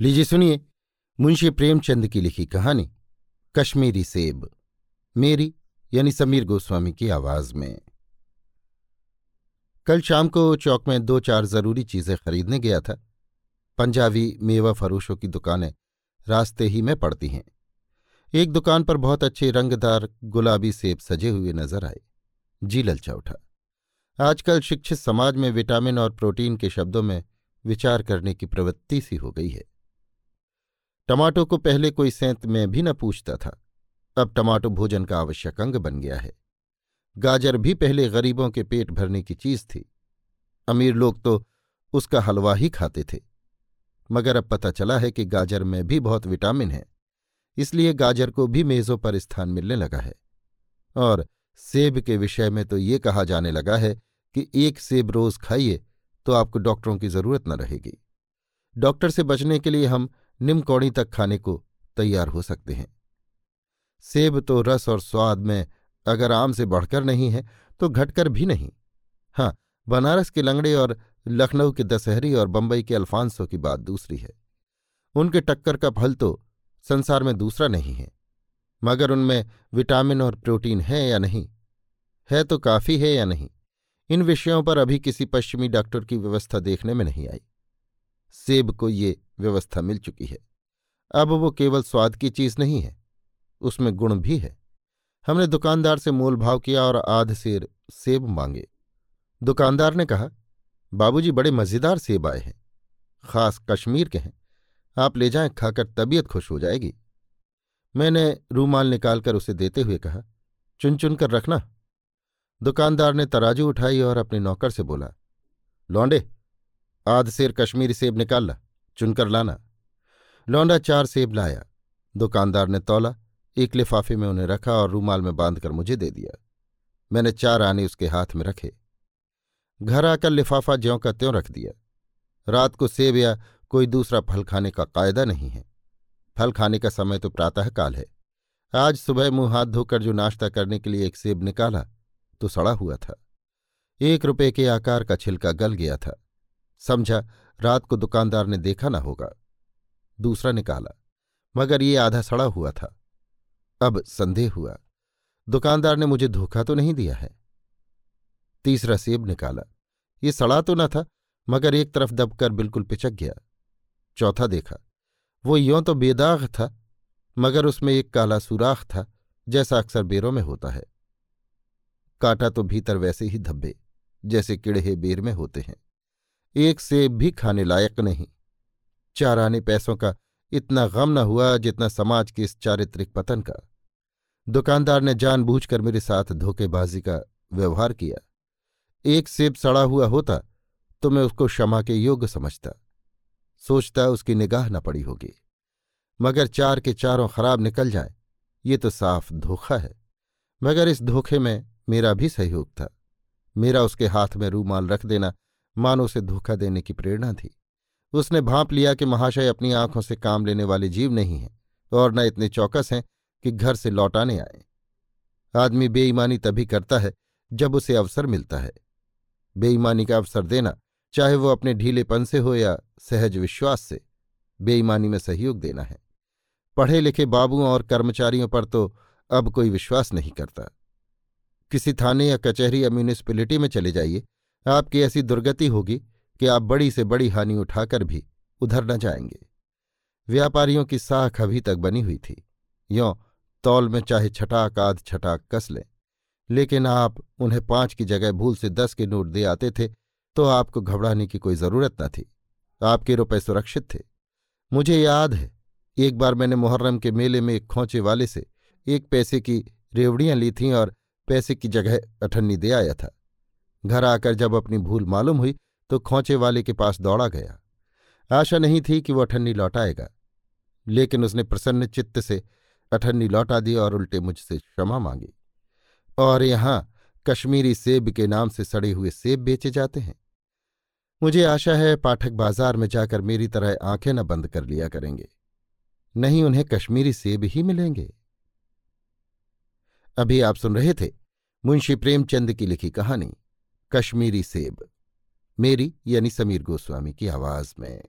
लीजिए सुनिए मुंशी प्रेमचंद की लिखी कहानी, कश्मीरी सेब, मेरी यानी समीर गोस्वामी की आवाज़ में। कल शाम को चौक में दो चार ज़रूरी चीज़ें खरीदने गया था। पंजाबी मेवा फरोशों की दुकानें रास्ते ही में पड़ती हैं। एक दुकान पर बहुत अच्छे रंगदार गुलाबी सेब सजे हुए नज़र आए। जी ललचा उठा। आजकल शिक्षित समाज में विटामिन और प्रोटीन के शब्दों में विचार करने की प्रवृत्ति सी हो गई है। टमाटो को पहले कोई सेंत में भी न पूछता था। अब टमाटो भोजन का आवश्यक अंग बन गया है। गाजर भी पहले गरीबों के पेट भरने की चीज़ थी। अमीर लोग तो उसका हलवा ही खाते थे। मगर अब पता चला है कि गाजर में भी बहुत विटामिन है। इसलिए गाजर को भी मेज़ों पर स्थान मिलने लगा है। और सेब के विषय में तो ये कहा जाने लगा है कि एक सेब रोज खाइए तो आपको डॉक्टरों की ज़रूरत न रहेगी। डॉक्टर से बचने के लिए हम निमकौड़ी तक खाने को तैयार हो सकते हैं। सेब तो रस और स्वाद में अगर आम से बढ़कर नहीं है तो घटकर भी नहीं। हाँ बनारस के लंगड़े और लखनऊ के दशहरी और बंबई के अल्फांसों की बात दूसरी है। उनके टक्कर का फल तो संसार में दूसरा नहीं है, मगर उनमें विटामिन और प्रोटीन है या नहीं? है तो काफ़ी है या नहीं? इन विषयों पर अभी किसी पश्चिमी डॉक्टर की व्यवस्था देखने में नहीं आई। सेब को ये व्यवस्था मिल चुकी है। अब वो केवल स्वाद की चीज़ नहीं है, उसमें गुण भी है। हमने दुकानदार से मोल भाव किया और आध सेर सेब मांगे। दुकानदार ने कहा, बाबूजी, बड़े मज़ेदार सेब आए हैं। खास कश्मीर के हैं। आप ले जाएँ, खाकर तबीयत खुश हो जाएगी। मैंने रूमाल निकालकर उसे देते हुए कहा चुन चुन कर रखना। दुकानदार ने तराजू उठाई और अपने नौकर से बोला, लौंडे, आध सेर कश्मीरी सेब निकाल ला। चुनकर लाना। लौंडा चार सेब लाया। दुकानदार ने तोला, एक लिफाफे में उन्हें रखा और रूमाल में बांधकर मुझे दे दिया। मैंने चार आने उसके हाथ में रखे। घर आकर लिफाफा ज्यों का त्यों रख दिया। रात को सेब या कोई दूसरा फल खाने का कायदा नहीं है। फल खाने का समय तो प्रातःकाल है। आज सुबह मुँह हाथ धोकर जो नाश्ता करने के लिए एक सेब निकाला तो सड़ा हुआ था। एक रुपये के आकार का छिलका गल गया था। समझा रात को दुकानदार ने देखा ना होगा। दूसरा निकाला, मगर ये आधा सड़ा हुआ था। अब संदेह हुआ, दुकानदार ने मुझे धोखा तो नहीं दिया है? तीसरा सेब निकाला, ये सड़ा तो न था, मगर एक तरफ़ दबकर बिल्कुल पिचक गया। चौथा देखा, वो यों तो बेदाग था, मगर उसमें एक काला सुराख था, जैसा अक्सर बेरों में होता है। काटा तो भीतर वैसे ही धब्बे, जैसे किड़हे बेर में होते हैं। एक सेब भी खाने लायक नहीं। चार आने पैसों का इतना गम न हुआ जितना समाज के इस चारित्रिक पतन का। दुकानदार ने जानबूझकर मेरे साथ धोखेबाजी का व्यवहार किया। एक सेब सड़ा हुआ होता तो मैं उसको क्षमा के योग्य समझता। सोचता उसकी निगाह न पड़ी होगी। मगर चार के चारों खराब निकल जाए, ये तो साफ़ धोखा है। मगर इस धोखे में मेरा भी सहयोग था। मेरा उसके हाथ में रूमाल रख देना मानो उसे धोखा देने की प्रेरणा थी। उसने भांप लिया कि महाशय अपनी आँखों से काम लेने वाले जीव नहीं हैं, और न इतने चौकस हैं कि घर से लौटाने आए। आदमी बेईमानी तभी करता है जब उसे अवसर मिलता है। बेईमानी का अवसर देना, चाहे वो अपने ढीलेपन से हो या सहज विश्वास से, बेईमानी में सहयोग देना है। पढ़े लिखे बाबुओं और कर्मचारियों पर तो अब कोई विश्वास नहीं करता। किसी थाने या कचहरी या म्यूनिसपैलिटी में चले जाइए आपकी ऐसी दुर्गति होगी कि आप बड़ी से बड़ी हानि उठाकर भी उधर न जाएँगे। व्यापारियों की साख अभी तक बनी हुई थी। यों तौल में चाहे छटाक आध छटाक कस लें, लेकिन आप उन्हें पाँच की जगह भूल से दस के नोट दे आते थे तो आपको घबराने की कोई ज़रूरत न थी। आपके रुपए सुरक्षित थे। मुझे याद है, एक बार मैंने मुहर्रम के मेले में एक खोचे वाले से एक पैसे की रेवड़ियाँ ली थीं और पैसे की जगह अठन्नी दे आया था। घर आकर जब अपनी भूल मालूम हुई तो खोचे वाले के पास दौड़ा गया। आशा नहीं थी कि वो अठन्नी लौटाएगा, लेकिन उसने प्रसन्न चित्त से अठन्नी लौटा दी और उल्टे मुझसे क्षमा मांगी। और यहाँ कश्मीरी सेब के नाम से सड़े हुए सेब बेचे जाते हैं। मुझे आशा है पाठक बाज़ार में जाकर मेरी तरह आँखें न बंद कर लिया करेंगे। नहीं, उन्हें कश्मीरी सेब ही मिलेंगे। अभी आप सुन रहे थे मुंशी प्रेमचंद की लिखी कहानी। कश्मीरी सेब। मेरी यानी समीर गोस्वामी की आवाज़ में।